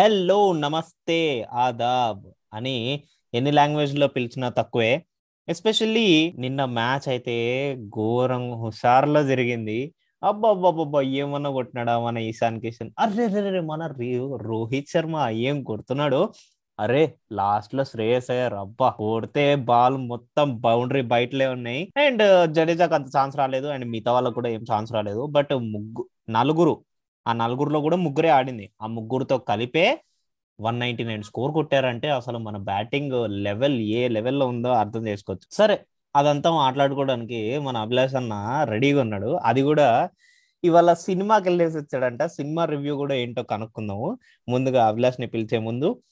Hello నమస్తే ఆదాబ్ అని ఎన్ని లాంగ్వేజ్లో పిలిచినా తక్కువే. ఎస్పెషల్లీ నిన్న మ్యాచ్ అయితే ఘోరం హుషార్లో జరిగింది. అబ్బాబ్బాబ్బా ఏమన్నా కొట్టినాడా మన ఈశాన్ కిషన్? అరే రే మన రోహిత్ శర్మ ఏం కొడుతున్నాడు? అరే లాస్ట్లో శ్రేయస్ అయ్యారు అబ్బా కొడితే బాల్ మొత్తం బౌండరీ బయటలే ఉన్నాయి. అండ్ జడేజాకి అంత ఛాన్స్ రాలేదు. అండ్ మిగతా వాళ్ళకు కూడా ఏం ఛాన్స్ రాలేదు. బట్ ముగ్గు నలుగురు ఆ నలుగురులో కూడా ముగ్గురే ఆడింది. ఆ ముగ్గురుతో కలిపే వన్ నైన్టీ నైన్ స్కోర్ కొట్టారంటే అసలు మన బ్యాటింగ్ లెవెల్ ఏ లెవెల్లో ఉందో అర్థం చేసుకోవచ్చు. సరే అదంతా మాట్లాడుకోవడానికి మన అభిలాష్ అన్న రెడీగా ఉన్నాడు. అది కూడా ఇవాళ సినిమాకి వెళ్ళేసి వచ్చాడంట. సినిమా రివ్యూ కూడా ఏంటో కనుక్కుందాము. ముందుగా అభిలాష్ని పిలిచే ముందు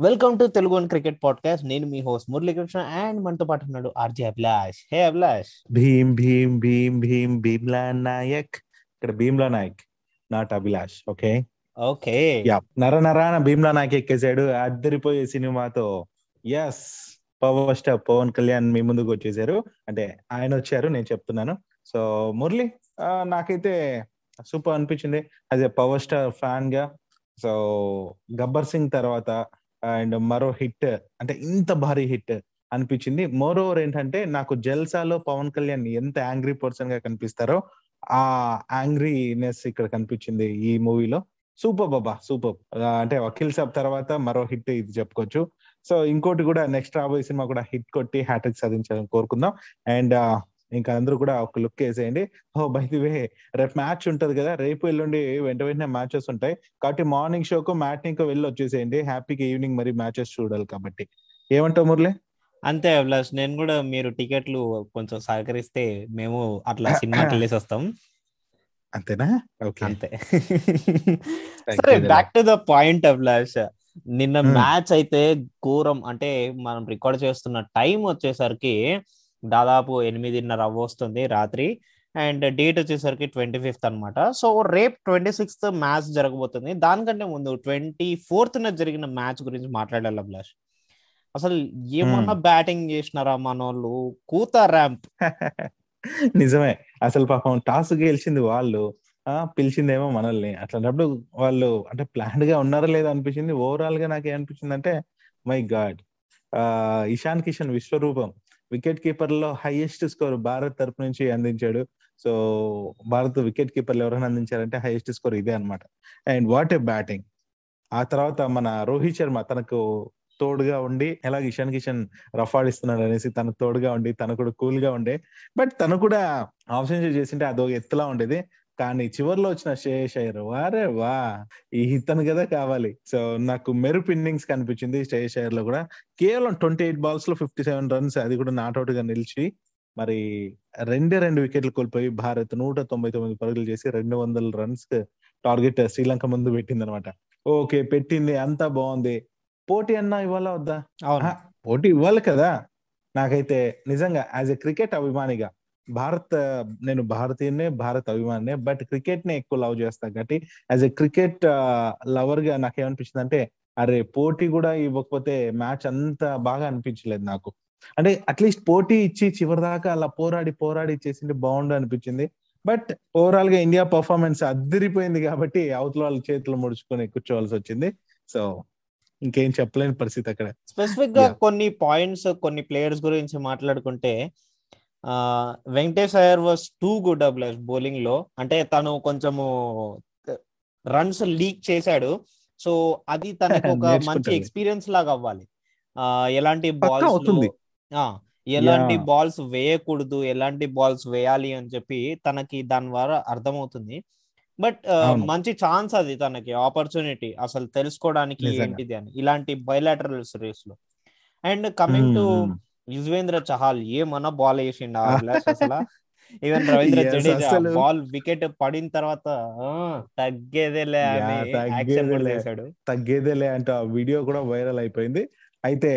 welcome to Telugu one cricket podcast నేను మీ హోస్ట్ మురళీకృష్ణ అండ్ మనతో పాటు ఉన్నాడు ఆర్జే అభిలాష్. హే అభిలాష్. భీమ్ భీమ్ భీమ్ భీమ్ భీమ్లా నాయక్. ఇక్కడ Bheemla Nayak. Not Abhilash okay? Okay. Ya నర నరాన భీమ్లా నాయక్ ఎక్కేసాడు అద్దరిపోయే సినిమాతో yes power star Pawan Kalyan మీ ముందుకు వచ్చేసారు అంటే ఆయన వచ్చారు నేను చెప్తున్నాను. సో మురళి నాకైతే సూపర్ అనిపించింది. యాజ్ ఎ పవర్ స్టార్ ఫ్యాన్గా సో గబ్బర్ సింగ్ తర్వాత అండ్ మరో హిట్ అంటే ఇంత భారీ హిట్ అనిపించింది. మోర్ ఓవర్ ఏంటంటే నాకు జల్సాలో పవన్ కళ్యాణ్ ఎంత యాంగ్రీ పర్సన్గా కనిపిస్తారో ఆ యాంగ్రీనెస్ ఇక్కడ కనిపించింది ఈ మూవీలో. సూపర్ బాబా సూపర్. అంటే వకీల్ సాబ్ తర్వాత మరో హిట్ ఇది చెప్పుకోవచ్చు. సో ఇంకోటి కూడా నెక్స్ట్ రాబోయే సినిమా కూడా హిట్ కొట్టి హ్యాట్రిక్ సాధించాలని కోరుకుందాం. అండ్ ఇంకా అందరూ కూడా ఒక లుక్ వేసేయండి. ఓ బై ది వే రేపు మ్యాచ్ ఉంటది కదా. రేపు ఎల్లుండి వెంట వెంటనే మ్యాచెస్ ఉంటాయి. కాబట్టి మార్నింగ్ షోకు మ్యాట్నింగ్ వెళ్ళి వచ్చేసేయండి. హ్యాపీగా ఈవినింగ్ మరి మ్యాచెస్ చూడాలి కాబట్టి. ఏమంటావు మురళి? అంతే అభిలాష్ నేను కూడా మీరు టికెట్లు కొంచెం సహకరిస్తే మేము అట్లా సినిమాకి వెళ్ళేసి వస్తాం అంతేనా? ఓకే. అంతే. సరే back to the point Abhilash. నిన్న Hmm. మ్యాచ్ అయితే ఘోరం అంటే మనం రికార్డ్ చేస్తున్న టైం వచ్చేసరికి దాదాపు ఎనిమిదిన్నర అవ్వస్తుంది రాత్రి. అండ్ డేట్ వచ్చేసరికి ట్వంటీ ఫిఫ్త్ అనమాట సో రేపు ట్వంటీ సిక్స్త్ మ్యాచ్ జరగబోతుంది. దానికంటే ముందు ట్వంటీ ఫోర్త్ జరిగిన మ్యాచ్ గురించి మాట్లాడాలి అభిలాష్. అసలు ఏమన్నా బ్యాటింగ్ చేసినారా మనోళ్ళు? కూత ర్యాంప్. నిజమే. అసలు పాపం టాస్ గెలిచింది వాళ్ళు. ఆ పిలిచిందేమో మనల్ని. అట్లాంటప్పుడు వాళ్ళు అంటే ప్లాన్డ్గా ఉన్నారా లేదా అనిపించింది. ఓవరాల్గా నాకు ఏమనిపించింది అంటే మై గాడ్ ఆ ఇషాన్ కిషన్ విశ్వరూపం. వికెట్ కీపర్లో హైయెస్ట్ స్కోర్ భారత్ తరపు నుంచి అందించాడు. సో భారత్ వికెట్ కీపర్లు ఎవరైనా అందించారంటే హైయెస్ట్ స్కోర్ ఇదే అన్నమాట. అండ్ వాట్ ఏ బ్యాటింగ్ ఆ తర్వాత మన రోహిత్ శర్మ తనకు తోడుగా ఉండి ఎలా ఇషాన్ కిషన్ రఫాడిస్తున్నాడు అనేసి తనకు తోడుగా ఉండి తను కూడా కూల్గా ఉండే. బట్ తను కూడా ఆప్షన్ చేసింటే అదో ఎత్తులా ఉండేది. కానీ చివర్లో వచ్చిన శ్రేయస్ అయ్యర్ వారే వా ఈ ఇతను కదా కావాలి. సో నాకు మెరుపు ఇన్నింగ్స్ కనిపించింది శ్రేయస్ అయ్యర్లో కూడా. కేవలం ట్వంటీ ఎయిట్ బాల్స్లో ఫిఫ్టీ సెవెన్ రన్స్ అది కూడా నాట్అవుట్గా నిలిచి మరి రెండే రెండు వికెట్లు కోల్పోయి భారత్ నూట తొంభై తొమ్మిది పరుగులు చేసి రెండు వందల రన్స్ టార్గెట్ శ్రీలంక ముందు పెట్టింది అనమాట ఓకే పెట్టింది. అంతా బాగుంది. పోటీ అన్నా ఇవ్వాలా వద్దా? పోటీ ఇవ్వాలి కదా. నాకైతే నిజంగా యాజ్ ఎ క్రికెట్ అభిమానిగా భారత్ నేను భారతీయనే భారత్ అభిమానినే బట్ క్రికెట్ నే ఎక్కువ లవ్ చేస్తా. కాబట్టి యాజ్ ఎ క్రికెట్ లవర్గా నాకు ఏమనిపించింది అంటే అరే పోటీ కూడా ఇవ్వకపోతే మ్యాచ్ అంత బాగా అనిపించలేదు నాకు. అంటే అట్లీస్ట్ పోటీ ఇచ్చి చివరి దాకా అలా పోరాడి పోరాడి ఇచ్చేసింది బాగుండు అనిపించింది. బట్ ఓవరాల్గా ఇండియా పర్ఫార్మెన్స్ అద్దరిపోయింది కాబట్టి అవతల వాళ్ళ చేతులు ముడుచుకొని కూర్చోవాల్సి వచ్చింది. సో ఇంకేం చెప్పలేని పరిస్థితి అక్కడ స్పెసిఫిక్గా. కొన్ని పాయింట్స్ కొన్ని ప్లేయర్స్ గురించి మాట్లాడుకుంటే ఆ Venkatesh Iyer was too good అబ్లెస్ బౌలింగ్లో అంటే తను కొంచెము రన్స్ లీక్ చేశాడు సో అది తనకు ఒక మంచి. ఎక్స్పీరియన్స్ లాగా అవ్వాలి ఎలాంటి బాల్స్. ఎలాంటి. బాల్స్ వేయకూడదు ఎలాంటి బాల్స్ వేయాలి అని చెప్పి తనకి దాని ద్వారా అర్థమవుతుంది బట్. మంచి ఛాన్స్ అది తనకి ఆపర్చునిటీ అసలు తెలుసుకోవడానికి. ఏంటిది అని ఇలాంటి బయలాటరల్ సిరీస్లో and coming to. Yuzvendra Chahal ఏమన్నా బాల్ వేసిండు అసలు even Ravindra Jadeja. Ball wicket పడిన తర్వాత తగ్గేదేలే అని తగ్గేదేలే అంటే ఆ వీడియో కూడా వైరల్ అయిపోయింది అయితే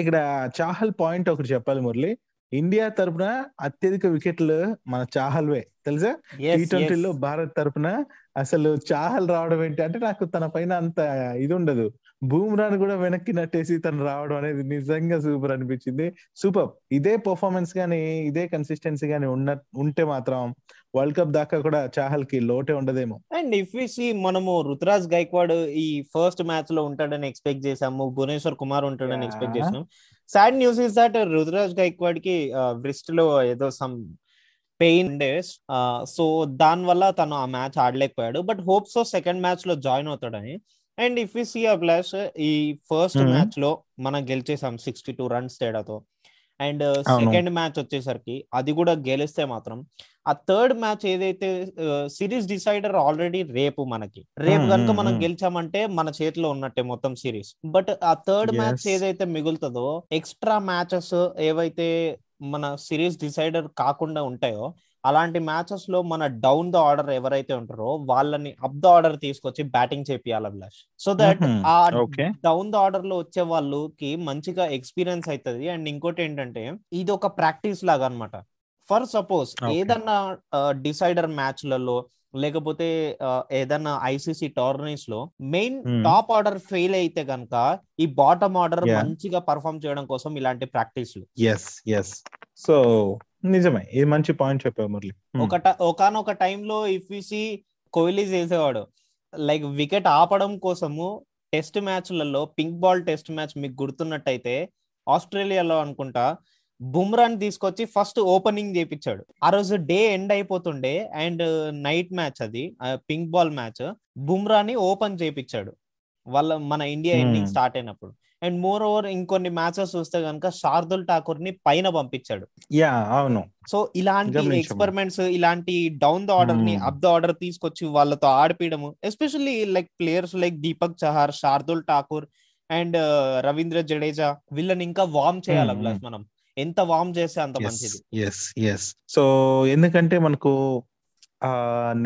ఇక్కడ చాహల్ పాయింట్ ఒకటి చెప్పాలి మురళి ఇండియా తరపున అత్యధిక వికెట్లు మన చాహల్వే తెలుసా? టీ ట్వంటీలో. భారత్ తరపున అసలు చాహల్ రావడం ఏంటి అంటే నాకు తన పైన అంత ఇది ఉండదు. బూమ్రాన్ కూడా వెనక్కి నట్టేసి తను రావడం అనేది నిజంగా సూపర్ అనిపించింది. సూపర్. ఇదే పర్ఫార్మెన్స్ గానీ ఇదే కన్సిస్టెన్సీ గానీ ఉన్న ఉంటే మాత్రం వరల్డ్ కప్ దాకా కూడా చాహల్కి లోటే ఉండదేమో. అండ్ ఇఫ్ సి మనము రుతురాజ్ గైక్వాడ్ ఈ ఫస్ట్ మ్యాచ్లో ఉంటాడని ఎక్స్పెక్ట్ చేసాము భువనేశ్వర్ కుమార్ ఉంటాడని ఎక్స్పెక్ట్ Yeah. చేసాం sad news is that Ruturaj గైక్వాడ్కి బ్రిస్ట్లో ఏదో సమ్ పెయిన్ ఉండే సో దాని వల్ల తను ఆ మ్యాచ్ ఆడలేకపోయాడు. బట్ హోప్ సో సెకండ్ మ్యాచ్లో జాయిన్ అవుతాడని. అండ్ ఇఫ్ సీ ప్లస్ ఈ ఫస్ట్. మ్యాచ్లో మనం గెలిచేసాం సిక్స్టీ టూ రన్స్ తేడాతో. అండ్. సెకండ్ మ్యాచ్ వచ్చేసరికి అది కూడా గెలిస్తే మాత్రం ఆ థర్డ్ మ్యాచ్ ఏదైతే సిరీస్ డిసైడర్ ఆల్రెడీ రేపు మనకి రేపు కనుక మనం. గెలిచామంటే మన చేతిలో ఉన్నట్టే మొత్తం సిరీస్ బట్ ఆ థర్డ్ మ్యాచ్. ఏదైతే మిగులుతుందో ఎక్స్ట్రా మ్యాచెస్ ఏవైతే మన సిరీస్ డిసైడర్ కాకుండా ఉంటాయో అలాంటి మ్యాచెస్లో మన డౌన్ ద ఆర్డర్ ఎవరైతే ఉంటారో వాళ్ళని అప్ ద ఆర్డర్ తీసుకొచ్చి బ్యాటింగ్ చేపియాలి అభిలాష్ సో దట్. ఆ. డౌన్ ద ఆర్డర్లో వచ్చే వాళ్ళకి మంచిగా ఎక్స్పీరియన్స్ అవుతుంది అండ్ ఇంకోటి ఏంటంటే ఇది ఒక ప్రాక్టీస్ లాగా అన్నమాట ఫర్ సపోజ్. ఏదన్నా డిసైడర్ మ్యాచ్లలో లేకపోతే ఆ, ఏదన్నా ఐసీసీ టోర్నీస్లో మెయిన్. టాప్ ఆర్డర్ ఫెయిల్ అయితే గనక ఈ బాటమ్ ఆర్డర్. మంచిగా పర్ఫామ్ చేయడం కోసం ఇలాంటి ఎస్ సో నిజమే. ఇది మంచి పాయింట్ చెప్పావు మురళి. ఒక ఒకనొక టైంలో ఇఫ్ సి కోహ్లీ చేసేవాడు. లైక్ వికెట్ ఆపడం కోసము టెస్ట్ మ్యాచ్లలో పింక్ బాల్ టెస్ట్ మ్యాచ్ మీకు గుర్తున్నట్టయితే ఆస్ట్రేలియాలో అనుకుంటా బుమ్రాని తీసుకొచ్చి ఫస్ట్ ఓపెనింగ్ చేపించాడు. ఆ రోజు డే ఎండ్ అయిపోతుండే అండ్ నైట్ మ్యాచ్ అది పింక్ బాల్ మ్యాచ్ బుమ్రాని ఓపెన్ చేపించాడు. వాళ్ళ మన ఇండియా. ఎండింగ్ స్టార్ట్ అయినప్పుడు. అండ్ మోర్ ఓవర్ ఇంకొన్ని మ్యాచెస్ చూస్తే కనుక శార్దుల్ ఠాకూర్ని పైన పంపించాడు. యా అవును. సో ఇలాంటి. ఎక్స్పెరిమెంట్స్ ఇలాంటి డౌన్ ద ఆర్డర్ని. అప్ ద ఆర్డర్ తీసుకొచ్చి వాళ్ళతో ఆడిపించడము especially like players like Deepak Chahar Shardul Thakur and Ravindra Jadeja వీళ్ళని ఇంకా వార్మ్ చేయాలి అభిలాష్ మనం. ఎంత వార్మ్ చేస్తే అంత మంచిది. ఎస్ ఎస్ సో ఎందుకంటే మనకు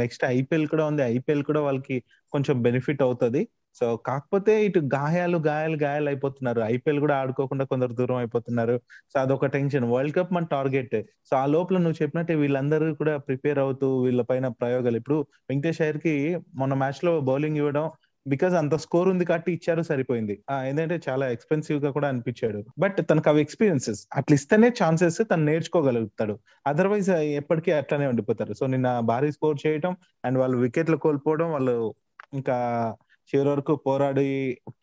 నెక్స్ట్ ఐపీఎల్ కూడా ఉంది. ఐపీఎల్ కూడా వాళ్ళకి కొంచెం బెనిఫిట్ అవుతది. సో కాకపోతే ఇటు గాయాలు గాయాలు గాయాలు అయిపోతున్నారు. ఐపీఎల్ కూడా ఆడుకోకుండా కొందరు దూరం అయిపోతున్నారు. సో అదొక టెన్షన్ వరల్డ్ కప్ మన టార్గెట్ సో ఆ లోపల నువ్వు చెప్పినట్టు వీళ్ళందరూ కూడా ప్రిపేర్ అవుతూ వీళ్ళ పైన ప్రయోగాలు. ఇప్పుడు వెంకటేష్ అయ్యర్కి మొన్న మ్యాచ్లో బౌలింగ్ ఇవ్వడం బికాజ్ అంత స్కోర్ ఉంది కాబట్టి ఇచ్చారు సరిపోయింది. ఏంటంటే చాలా ఎక్స్పెన్సివ్గా కూడా అనిపించాడు. బట్ తనకు అవి ఎక్స్పీరియన్సెస్ అట్లా ఇస్తేనే ఛాన్సెస్ తను నేర్చుకోగలుగుతాడు. అదర్వైజ్ ఎప్పటికీ అట్లానే ఉండిపోతారు. సో నిన్న భారీ స్కోర్ చేయటం అండ్ వాళ్ళు వికెట్లు కోల్పోవడం వాళ్ళు ఇంకా చివరి వరకు పోరాడి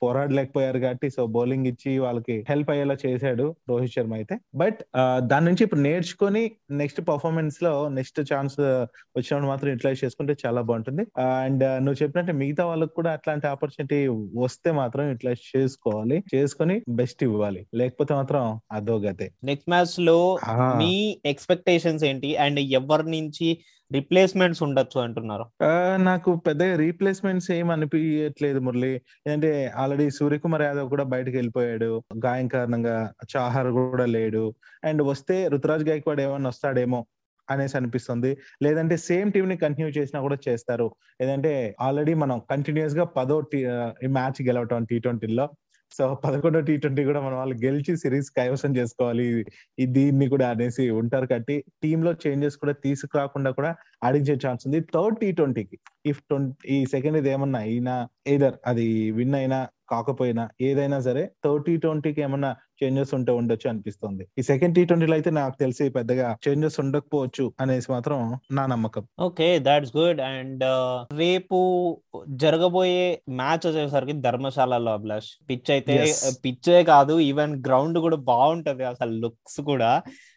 పోరాడలేకపోయారు కాబట్టి సో బౌలింగ్ ఇచ్చి వాళ్ళకి హెల్ప్ అయ్యేలా చేశాడు రోహిత్ శర్మ అయితే. బట్ దాని నుంచి ఇప్పుడు నేర్చుకొని నెక్స్ట్ పర్ఫార్మెన్స్లో నెక్స్ట్ ఛాన్స్ వచ్చినప్పుడు మాత్రం యూటిలైజ్ చేసుకుంటే చాలా బాగుంటుంది. అండ్ నువ్వు చెప్పినట్టు మిగతా వాళ్ళకి కూడా అట్లాంటి ఆపర్చునిటీ వస్తే మాత్రం యూటిలైజ్ చేసుకోవాలి. చేసుకొని బెస్ట్ ఇవ్వాలి. లేకపోతే మాత్రం అదో గతే నెక్స్ట్ మ్యాచ్లో. మీ ఎక్స్పెక్టేషన్స్ ఏంటి? అండ్ ఎవరి నుంచి రీప్లేస్మెంట్స్ ఉండొచ్చు అంటున్నారు. నాకు పెద్దగా రీప్లేస్మెంట్స్ ఏం అనిపించట్లేదు మురళి. ఏంటంటే ఆల్రెడీ సూర్యకుమార్ యాదవ్ కూడా బయటకు వెళ్ళిపోయాడు. గాయం కారణంగా చాహర్ కూడా లేడు. అండ్ వస్తే రుతురాజ్ గాయక్వాడ్ ఏమన్నా వస్తాడేమో అనేసి అనిపిస్తుంది. లేదంటే సేమ్ టీమ్ని కంటిన్యూ చేసినా కూడా చేస్తారు. ఏదంటే ఆల్రెడీ మనం కంటిన్యూస్గా పదో ఈ మ్యాచ్ గెలవటం టీ ట్వంటీలో సో పదకొండో టీ ట్వంటీ కూడా మనం వాళ్ళు గెలిచి సిరీస్ కైవసం చేసుకోవాలి. దీన్ని కూడా అనేసి ఉంటారు కాబట్టి టీమ్లో చేంజెస్ కూడా తీసుకురాకుండా కూడా ఆడించే ఛాన్స్ ఉంది. థర్డ్ టీ ట్వంటీకి ఇఫ్ ట్వంటీ ఈ సెకండ్ ఇది ఏమన్నా అయినా ఏదర్ అది విన్ అయినా కాకపోయినా ఏదైనా సరే థర్డ్ టీ ట్వంటీకి ఏమన్నా చేంజెస్ ఉంటే ఉండొచ్చు అనిపిస్తుంది. ఈ సెకండ్ టీ ట్వంటీలో అయితే నాకు తెలిసి పెద్దగా చేంజెస్ ఉండకపోవచ్చు అనేసి మాత్రం నా నమ్మకం. ఓకే దాట్స్ గుడ్ అండ్ రేపు జరగబోయే మ్యాచ్ వచ్చేసరికి ధర్మశాలలో అభిలాష్. పిచ్ అయితే Yes. పిచ్చే కాదు ఈవెన్ గ్రౌండ్ కూడా బాగుంటది అసలు లుక్స్ కూడా.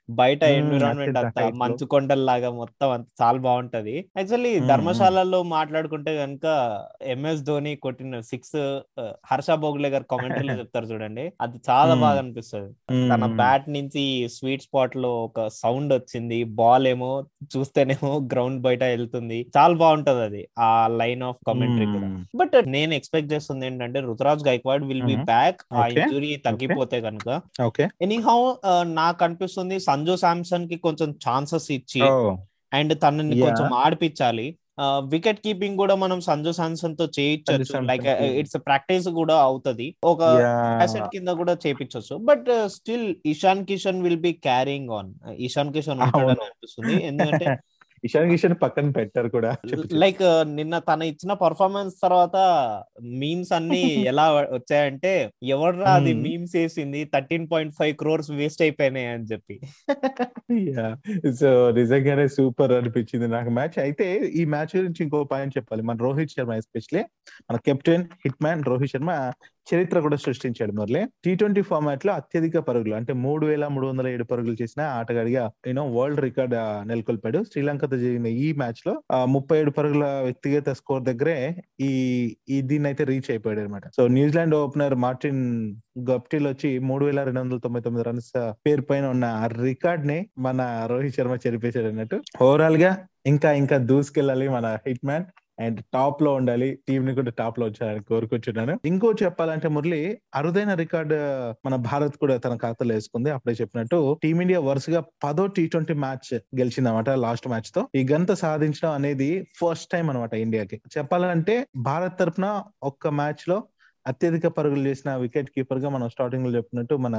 బయట Hmm, ఎన్విరాన్మెంట్ అత్యంత అంతా. మంచు కొండల్లాగా మొత్తం అంత చాలా బాగుంటది. యాక్చువల్లీ Hmm, ధర్మశాలలో మాట్లాడుకుంటే కనుక ఎంఎస్ ధోని కొట్టిన సిక్స్ హర్ష బోగ్లే గారు కామెంటరీలో చెప్తారు చూడండి. అది చాలా Hmm. బాగా అనిపిస్తుంది తన. బ్యాట్ నుంచి స్వీట్ స్పాట్లో ఒక సౌండ్ వచ్చింది బాల్ ఏమో చూస్తేనేమో గ్రౌండ్ బయట వెళ్తుంది చాలా బాగుంటది అది ఆ లైన్ ఆఫ్ కామెంటరీ కూడా. బట్ నేను ఎక్స్పెక్ట్ చేస్తుంది ఏంటంటే Ruturaj Gaikwad will be. Back ఆ. ఇంజురీ తగ్గిపోతే కనుక ఎనీహౌ నాకు అనిపిస్తుంది సంజు శాంసన్కి కొంచెం ఛాన్సెస్ ఇచ్చి అండ్ తనని. కొంచెం ఆడిపించాలి వికెట్ కీపింగ్ కూడా మనం సంజు శాంసన్తో చేయించవచ్చు లైక్. ఇట్స్ ప్రాక్టీస్ కూడా అవుతది ఒక. అసెట్ కింద కూడా చేపించవచ్చు but still Ishan Kishan will be carrying on Ishan Kishan ఉంటాడని. అనిపిస్తుంది ఎందుకంటే ఇషాన్ కిషన్ పక్కన పెట్టారు కూడా. లైక్ నిన్న తన ఇచ్చిన పర్ఫార్మెన్స్ తర్వాత మీమ్స్ అన్ని ఎలా వచ్చాయంటే ఎవర్రా అది Hmm. మీమ్స్ వేసింది thirteen point five crores waste అయిపోయినాయి అని చెప్పి సో నిజంగానే సూపర్ అనిపించింది నాకు మ్యాచ్ అయితే ఈ మ్యాచ్ గురించి ఇంకో పాయింట్ చెప్పాలి మన రోహిత్ శర్మ ఎస్పెషలీ మన captain hit man Rohit Sharma చరిత్ర కూడా సృష్టించాడు మరలే టీ ట్వంటీ ఫార్మాట్లో అత్యధిక పరుగులు అంటే మూడు వేల మూడు వందల ఏడు పరుగులు చేసిన ఆటగాడిగా యూనో వరల్డ్ రికార్డ్ నెలకొల్పాడు. శ్రీలంకతో జరిగిన ఈ మ్యాచ్లో ఆ, ముప్పై ఏడు పరుగుల వ్యక్తిగత స్కోర్ దగ్గరే ఈ ఈ దీన్ని అయితే రీచ్ అయిపోయాడు అనమాట so New Zealand opener Martin Guptill వచ్చి మూడు వేల రెండు వందల తొంభై తొమ్మిది రన్స్ పేరు పైన ఉన్న ఆ రికార్డ్ని మన రోహిత్ శర్మ చెరిపేశాడు అన్నట్టు. ఓవరాల్గా ఇంకా ఇంకా దూసుకెళ్ళాలి మన హిట్ మ్యాన్. అండ్ టాప్లో ఉండాలి. టీం ని కూడా టాప్లో వచ్చారని కోరుకుంటున్నాను. ఇంకో చెప్పాలంటే మురళి అరుదైన రికార్డ్ మన భారత్ కూడా తన ఖాతాలో వేసుకుంది. అప్పుడే చెప్పినట్టు టీమిండియా వరుసగా పదో టీ ట్వంటీ మ్యాచ్ గెలిచిందన్నమాట లాస్ట్ మ్యాచ్తో ఈ గంత సాధించడం అనేది ఫస్ట్ టైం అనమాట ఇండియాకి. చెప్పాలంటే భారత్ తరపున ఒక్క మ్యాచ్లో అత్యధిక పరుగులు చేసిన వికెట్ కీపర్గా మనం స్టార్టింగ్లో చెప్పినట్టు మన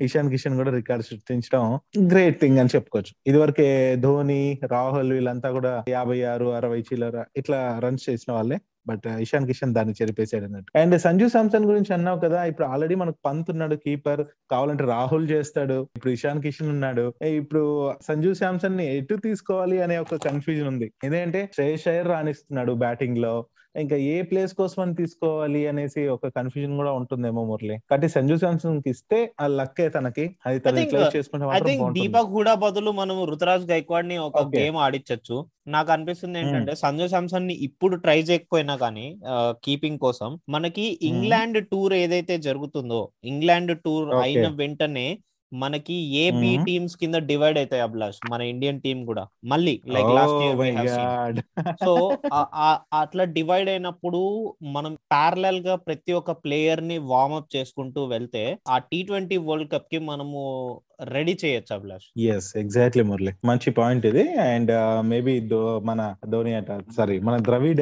ఇషాన్ కిషన్ కూడా రికార్డ్ సృష్టించడం గ్రేట్ థింగ్ అని చెప్పుకోవచ్చు. ఇదివరకే ధోని రాహుల్ వీళ్ళంతా కూడా యాభై ఆరు అరవై చిల్లర ఇట్లా రన్స్ చేసిన వాళ్ళే. బట్ ఇషాన్ కిషన్ దాన్ని చెరిపేశాడు అన్నట్టు. అండ్ సంజు సామ్సన్ గురించి అన్నావు కదా ఇప్పుడు ఆల్రెడీ మనకు పంత్ ఉన్నాడు కీపర్ కావాలంటే రాహుల్ చేస్తాడు ఇప్పుడు ఇషాన్ కిషన్ ఉన్నాడు. ఇప్పుడు సంజు శాంసన్ని ఎటు తీసుకోవాలి అనే ఒక కన్ఫ్యూజన్ ఉంది. ఎందుకంటే శ్రేయస్ అయ్యర్ రాణిస్తున్నాడు బ్యాటింగ్లో ఇంకా ఏ ప్లేస్ కోసం అని తీసుకోవాలి అనేసి ఒక కన్ఫ్యూజన్ కూడా ఉంటుందేమో మురళి. కాబట్టి సంజు శాంసన్కి ఇస్తే ఆ లక్కే తనకి. అది తను చేసుకుంటే దీపక్ హూడా బదులు మనం రుతురాజ్ గైక్వాడ్ని ఒక. గేమ్ ఆడించచ్చు నాకు అనిపిస్తుంది ఏంటంటే సంజు శాంసన్ని ఇప్పుడు ట్రై చేయకపోయినా కానీ కీపింగ్ కోసం మనకి ఇంగ్లాండ్ టూర్ ఏదైతే జరుగుతుందో ఇంగ్లాండ్ టూర్. అయిన వెంటనే మనకి ఏ బి. టీమ్స్ కింద డివైడ్ అవుతాయి అభిలాష్ మన ఇండియన్ టీం కూడా మళ్ళీ లైక్ లాస్ట్ ఇయర్. సో అట్లా డివైడ్ అయినప్పుడు మనం ప్యారలల్గా ప్రతి ఒక్క ప్లేయర్ని వార్మప్ చేసుకుంటూ వెళ్తే ఆ టీ ట్వంటీ వరల్డ్ కప్కి మనము రెడీ చేయొచ్చు అభిలాష్. Yes exactly Murali. మంచి పాయింట్ ఇది. అండ్ మేబీ మన ధోని అట సారీ మన ద్రవిడ్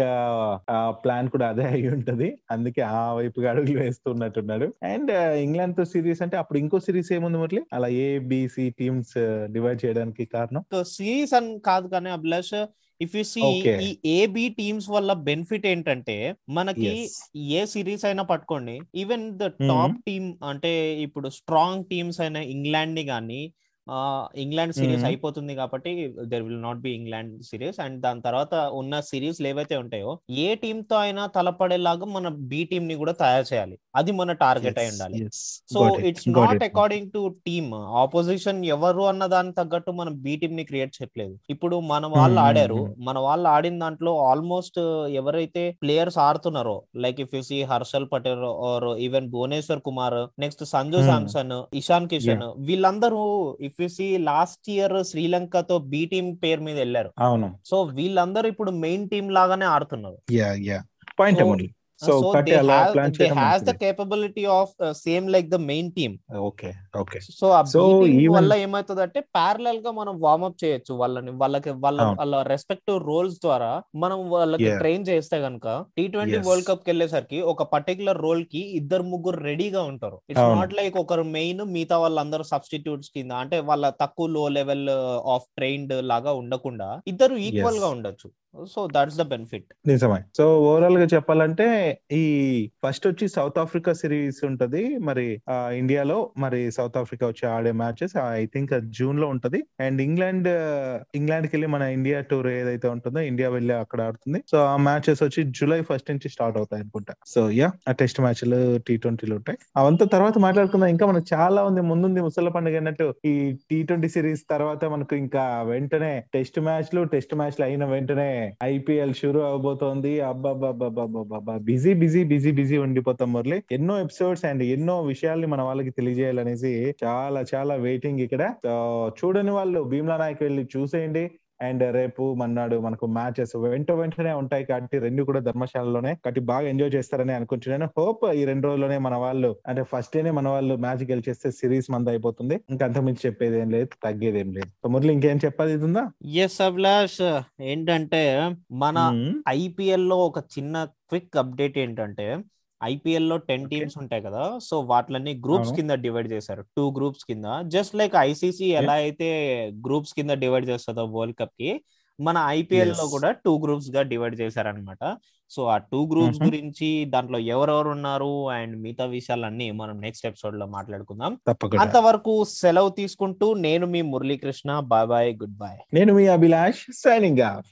ప్లాన్ కూడా అదే అయి ఉంటది. అందుకే ఆ వైపుగా అడుగులు వేస్తున్నట్టున్నాడు. అండ్ ఇంగ్లాండ్తో సిరీస్ అంటే అప్పుడు ఇంకో సిరీస్ ఏముంది మురళి? అలా ఏ బిసి టీమ్స్ డివైడ్ చేయడానికి కారణం? సిరీస్ అని కాదు కానీ అభిలాష్ ఇఫ్ యు సీ. ఈ ఏబి టీమ్స్ వల్ల బెనిఫిట్ ఏంటంటే మనకి. ఏ సిరీస్ అయినా పట్టుకోండి ఈవెన్ ద. టాప్ టీమ్ అంటే ఇప్పుడు స్ట్రాంగ్ టీమ్స్ అయిన ఇంగ్లాండ్ని కానీ ఇంగ్లాండ్ సిరీస్. అయిపోతుంది కాబట్టి there will not be England series. And దాని తర్వాత ఉన్న సిరీస్ ఏవైతే ఉంటాయో ఏ టీమ్తో అయినా తలపడేలాగా మన బి టీమ్ని కూడా తయారు చేయాలి. అది మన టార్గెట్ అయి ఉండాలి. So it's not according to team opposition ఎవరు అన్న దానికి తగ్గట్టు మనం బి టీమ్ని క్రియేట్ చేయట్లేదు. ఇప్పుడు మన వాళ్ళు ఆడారు. మన వాళ్ళు ఆడిన దాంట్లో ఆల్మోస్ట్ ఎవరైతే players ఆడుతున్నారో like if see Harshal Patel or even Bhuvneshwar Kumar next Sanju. Samson Ishan Kishan వీళ్ళందరూ if you see last year శ్రీలంకతో బి టీమ్ పేరు మీద వెళ్ళారు. అవును. సో వీళ్ళందరూ ఇప్పుడు మెయిన్ టీమ్ లాగానే ఆడుతున్నారు. Yeah yeah. Point so so కట్టి దే అలా has the capability of same like the main team okay okay so even- వల్ల ఏమవుతుంది అంటే ప్యారలల్గా మనం వార్మప్ చేయొచ్చు వాళ్ళని వాళ్ళకి వాళ్ళ. వాళ్ళ రెస్పెక్టివ్ రోల్స్ ద్వారా మనం వాళ్ళకి. ట్రైన్ చేస్తే గనుక టీ ట్వంటీ. వరల్డ్ కప్కి వెళ్ళేసరికి ఒక పర్టికులర్ రోల్కి ఇద్దరు ముగ్గురు రెడీగా ఉంటారు ఇట్స్. నాట్ లైక్ ఒకరు మెయిన్ మిగతా వాళ్ళందరూ సబ్స్టిట్యూట్స్ కింద అంటే వాళ్ళ తక్కువ లో లెవెల్ ఆఫ్ ట్రైన్డ్ లాగా ఉండకుండా ఇద్దరు ఈక్వల్. గా ఉండొచ్చు సో దాట్స్ ద బెనిఫిట్ నిజమే. సో ఓవరాల్గా చెప్పాలంటే ఈ ఫస్ట్ వచ్చి సౌత్ ఆఫ్రికా సిరీస్ ఉంటది. మరి ఆ, ఇండియాలో మరి సౌత్ ఆఫ్రికా వచ్చి ఆడే మ్యాచెస్ ఐ థింక్ జూన్లో ఉంటది. అండ్ ఇంగ్లాండ్ ఇంగ్లాండ్కి వెళ్ళి మన ఇండియా టూర్ ఏదైతే ఉంటుందో ఇండియా వెళ్ళి అక్కడ ఆడుతుంది. సో ఆ మ్యాచెస్ వచ్చి జూలై ఫస్ట్ నుంచి స్టార్ట్ అవుతాయి అనుకుంటా. సో యా ఆ టెస్ట్ మ్యాచ్లు టీ ట్వంటీలు ఉంటాయి. అవంతా తర్వాత మాట్లాడుకుందాం. ఇంకా మనకు చాలా ఉంది. ముందుంది ముసల పండుగ అన్నట్టు. ఈ టీ ట్వంటీ సిరీస్ తర్వాత మనకు ఇంకా వెంటనే టెస్ట్ మ్యాచ్లు టెస్ట్ మ్యాచ్లు అయిన వెంటనే ఐపీఎల్ షురూ అవబోతోంది. అబ్బాబ్బాబ్బాబ్బాబ్బా బిజీ బిజీ బిజీ బిజీ ఉండిపోతాం మురళి. ఎన్నో ఎపిసోడ్స్ అండ్ ఎన్నో విషయాల్ని మన వాళ్ళకి తెలియజేయాలనేసి చాలా చాలా వెయిటింగ్ ఇక్కడ. సో చూడని వాళ్ళు భీమ్లా నాయక్ వెళ్ళి చూసేయండి. అండ్ రేపు మన్నాడు మనకు మ్యాచెస్ వెంట వెంటనే ఉంటాయి కాబట్టి రెండు కూడా ధర్మశాలలోనే కాబట్టి బాగా ఎంజాయ్ చేస్తారని అనుకుంటున్నాను. హోప్ ఈ రెండు రోజుల్లోనే మన వాళ్ళు అంటే ఫస్ట్ డేనే మన వాళ్ళు మ్యాచ్ గెలిచేస్తే సిరీస్ మంది అయిపోతుంది. ఇంకా అంతకుమించి చెప్పేది ఏం లేదు తగ్గేది ఏం లేదు. మురళి ఇంకేం చెప్పాలి ఇది ఉందా ఎస్ అభిలాష్. ఏంటంటే మన. ఐపీఎల్లో ఒక చిన్న క్విక్ అప్డేట్ ఏంటంటే ఐపీఎల్లో టెన్. టీమ్స్ ఉంటాయి కదా సో వాటిని గ్రూప్స్. కింద డివైడ్ చేశారు. టూ గ్రూప్స్ కింద. జస్ట్ లైక్ ఐసీసీ ఎలా అయితే గ్రూప్స్ కింద డివైడ్ చేస్తుందో వరల్డ్ కప్కి మన ఐపీఎల్లో. కూడా టూ గ్రూప్స్గా డివైడ్ చేశారనమాట సో ఆ టూ గ్రూప్స్. గురించి దాంట్లో ఎవరెవరు ఉన్నారు అండ్ మిగతా విషయాలన్నీ మనం నెక్స్ట్ ఎపిసోడ్లో మాట్లాడుకుందాం అంతవరకు సెలవు తీసుకుంటూ నేను మీ Muralikrishna. Bye bye good bye. నేను మీ అభిలాష్ సైనింగ్ ఆఫ్.